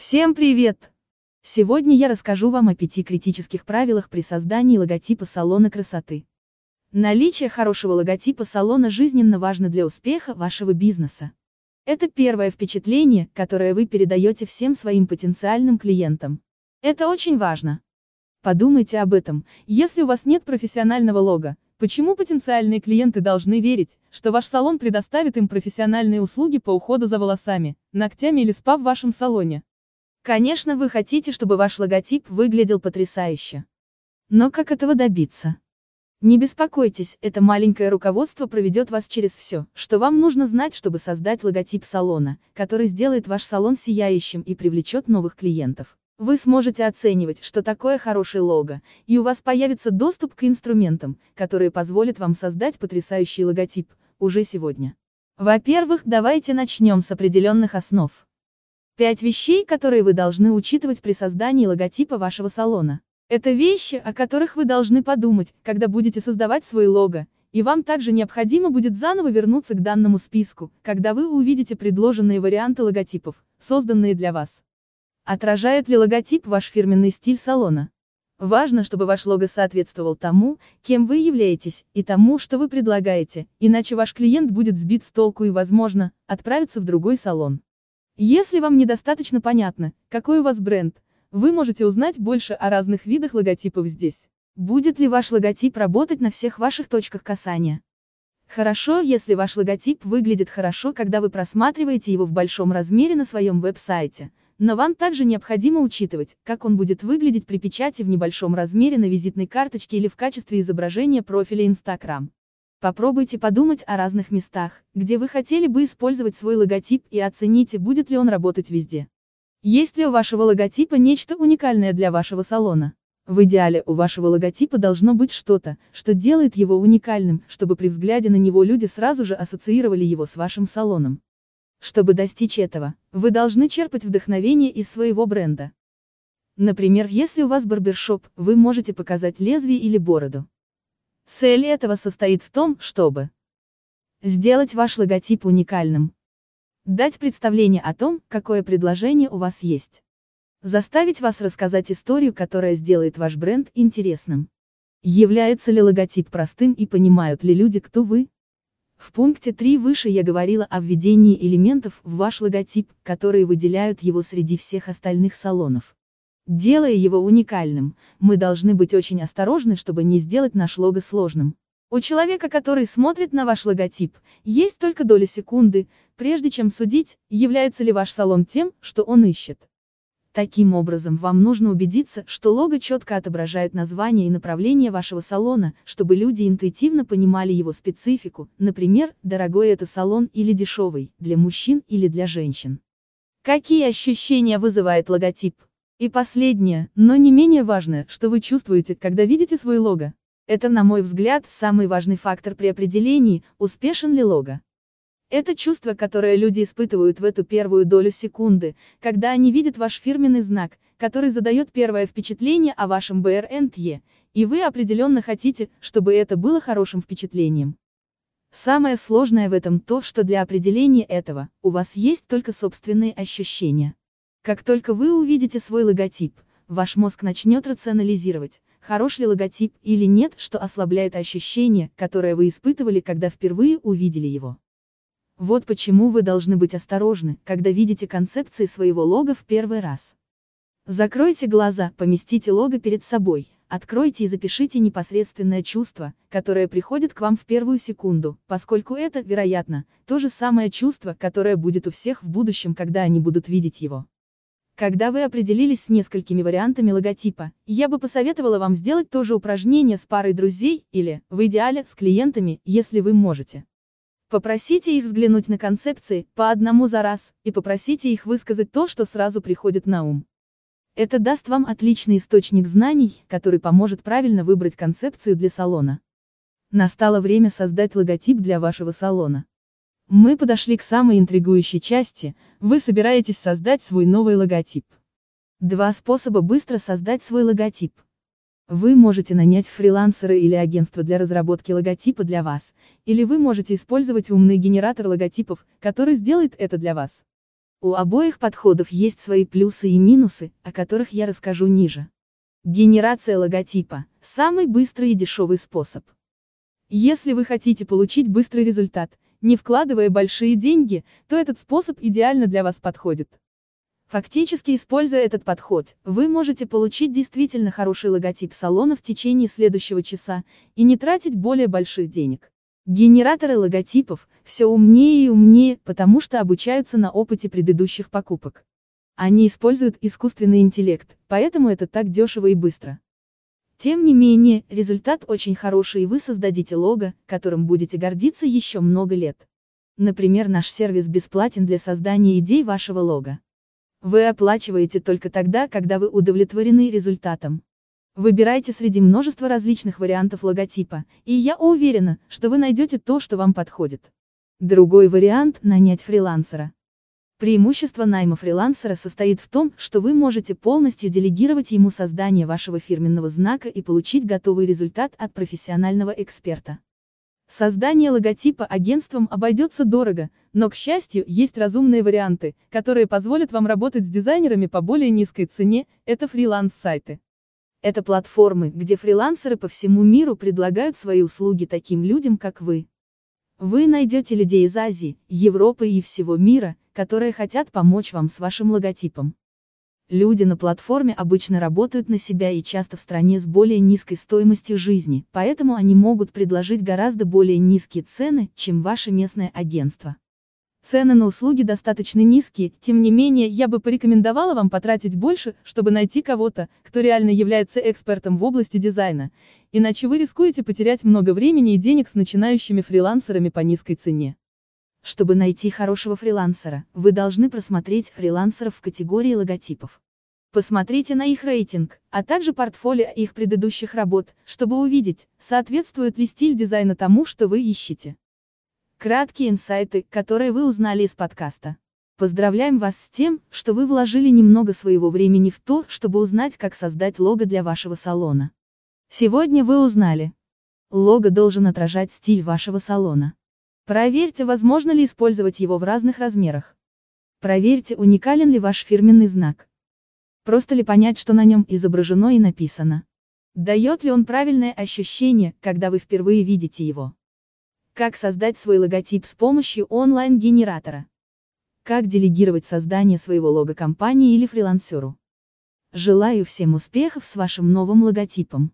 Всем привет! Сегодня я расскажу вам о пяти критических правилах при создании логотипа салона красоты. Наличие хорошего логотипа салона жизненно важно для успеха вашего бизнеса. Это первое впечатление, которое вы передаете всем своим потенциальным клиентам. Это очень важно. Подумайте об этом, если у вас нет профессионального лога, почему потенциальные клиенты должны верить, что ваш салон предоставит им профессиональные услуги по уходу за волосами, ногтями или спа в вашем салоне? Конечно, вы хотите, чтобы ваш логотип выглядел потрясающе. Но как этого добиться? Не беспокойтесь, это маленькое руководство проведет вас через все, что вам нужно знать, чтобы создать логотип салона, который сделает ваш салон сияющим и привлечет новых клиентов. Вы сможете оценивать, что такое хороший лого, и у вас появится доступ к инструментам, которые позволят вам создать потрясающий логотип, уже сегодня. Во-первых, давайте начнем с определенных основ. Пять вещей, которые вы должны учитывать при создании логотипа вашего салона. Это вещи, о которых вы должны подумать, когда будете создавать свой лого, и вам также необходимо будет заново вернуться к данному списку, когда вы увидите предложенные варианты логотипов, созданные для вас. Отражает ли логотип ваш фирменный стиль салона? Важно, чтобы ваш лого соответствовал тому, кем вы являетесь, и тому, что вы предлагаете, иначе ваш клиент будет сбит с толку и, возможно, отправится в другой салон. Если вам недостаточно понятно, какой у вас бренд, вы можете узнать больше о разных видах логотипов здесь. Будет ли ваш логотип работать на всех ваших точках касания? Хорошо, если ваш логотип выглядит хорошо, когда вы просматриваете его в большом размере на своем веб-сайте, но вам также необходимо учитывать, как он будет выглядеть при печати в небольшом размере на визитной карточке или в качестве изображения профиля Instagram. Попробуйте подумать о разных местах, где вы хотели бы использовать свой логотип и оцените, будет ли он работать везде. Есть ли у вашего логотипа нечто уникальное для вашего салона? В идеале у вашего логотипа должно быть что-то, что делает его уникальным, чтобы при взгляде на него люди сразу же ассоциировали его с вашим салоном. Чтобы достичь этого, вы должны черпать вдохновение из своего бренда. Например, если у вас барбершоп, вы можете показать лезвие или бороду. Цель этого состоит в том, чтобы сделать ваш логотип уникальным, дать представление о том, какое предложение у вас есть, заставить вас рассказать историю, которая сделает ваш бренд интересным. Является ли логотип простым и понимают ли люди, кто вы? В пункте 3 выше я говорила о введении элементов в ваш логотип, которые выделяют его среди всех остальных салонов. Делая его уникальным, мы должны быть очень осторожны, чтобы не сделать наш лого сложным. У человека, который смотрит на ваш логотип, есть только доля секунды, прежде чем судить, является ли ваш салон тем, что он ищет. Таким образом, вам нужно убедиться, что лого четко отображает название и направление вашего салона, чтобы люди интуитивно понимали его специфику, например, дорогой это салон или дешевый, для мужчин или для женщин. Какие ощущения вызывает логотип? И последнее, но не менее важное, что вы чувствуете, когда видите свой лого. Это, на мой взгляд, самый важный фактор при определении, успешен ли лого. Это чувство, которое люди испытывают в эту первую долю секунды, когда они видят ваш фирменный знак, который задает первое впечатление о вашем БРНТЕ, и вы определенно хотите, чтобы это было хорошим впечатлением. Самое сложное в этом то, что для определения этого, у вас есть только собственные ощущения. Как только вы увидите свой логотип, ваш мозг начнет рационализировать, хорош ли логотип или нет, что ослабляет ощущение, которое вы испытывали, когда впервые увидели его. Вот почему вы должны быть осторожны, когда видите концепции своего лого в первый раз. Закройте глаза, поместите лого перед собой, откройте и запишите непосредственное чувство, которое приходит к вам в первую секунду, поскольку это, вероятно, то же самое чувство, которое будет у всех в будущем, когда они будут видеть его. Когда вы определились с несколькими вариантами логотипа, я бы посоветовала вам сделать то же упражнение с парой друзей, или, в идеале, с клиентами, если вы можете. Попросите их взглянуть на концепции, по одному за раз, и попросите их высказать то, что сразу приходит на ум. Это даст вам отличный источник знаний, который поможет правильно выбрать концепцию для салона. Настало время создать логотип для вашего салона. Мы подошли к самой интригующей части, вы собираетесь создать свой новый логотип. Два способа быстро создать свой логотип. Вы можете нанять фрилансера или агентство для разработки логотипа для вас, или вы можете использовать умный генератор логотипов, который сделает это для вас. У обоих подходов есть свои плюсы и минусы, о которых я расскажу ниже. Генерация логотипа – самый быстрый и дешевый способ. Если вы хотите получить быстрый результат, не вкладывая большие деньги, то этот способ идеально для вас подходит. Фактически, используя этот подход, вы можете получить действительно хороший логотип салона в течение следующего часа и не тратить более больших денег. Генераторы логотипов все умнее и умнее, потому что обучаются на опыте предыдущих покупок. Они используют искусственный интеллект, поэтому это так дешево и быстро. Тем не менее, результат очень хороший и вы создадите лого, которым будете гордиться еще много лет. Например, наш сервис бесплатен для создания идей вашего лога. Вы оплачиваете только тогда, когда вы удовлетворены результатом. Выбирайте среди множества различных вариантов логотипа, и я уверена, что вы найдете то, что вам подходит. Другой вариант – нанять фрилансера. Преимущество найма фрилансера состоит в том, что вы можете полностью делегировать ему создание вашего фирменного знака и получить готовый результат от профессионального эксперта. Создание логотипа агентством обойдется дорого, но, к счастью, есть разумные варианты, которые позволят вам работать с дизайнерами по более низкой цене, это фриланс-сайты. Это платформы, где фрилансеры по всему миру предлагают свои услуги таким людям, как вы. Вы найдете людей из Азии, Европы и всего мира, которые хотят помочь вам с вашим логотипом. Люди на платформе обычно работают на себя и часто в стране с более низкой стоимостью жизни, поэтому они могут предложить гораздо более низкие цены, чем ваше местное агентство. Цены на услуги достаточно низкие, тем не менее, я бы порекомендовала вам потратить больше, чтобы найти кого-то, кто реально является экспертом в области дизайна, иначе вы рискуете потерять много времени и денег с начинающими фрилансерами по низкой цене. Чтобы найти хорошего фрилансера, вы должны просмотреть фрилансеров в категории логотипов. Посмотрите на их рейтинг, а также портфолио их предыдущих работ, чтобы увидеть, соответствует ли стиль дизайна тому, что вы ищете. Краткие инсайты, которые вы узнали из подкаста. Поздравляем вас с тем, что вы вложили немного своего времени в то, чтобы узнать, как создать лого для вашего салона. Сегодня вы узнали. Лого должен отражать стиль вашего салона. Проверьте, возможно ли использовать его в разных размерах. Проверьте, уникален ли ваш фирменный знак. Просто ли понять, что на нем изображено и написано. Дает ли он правильное ощущение, когда вы впервые видите его. Как создать свой логотип с помощью онлайн-генератора? Как делегировать создание своего лого компании или фрилансеру? Желаю всем успехов с вашим новым логотипом.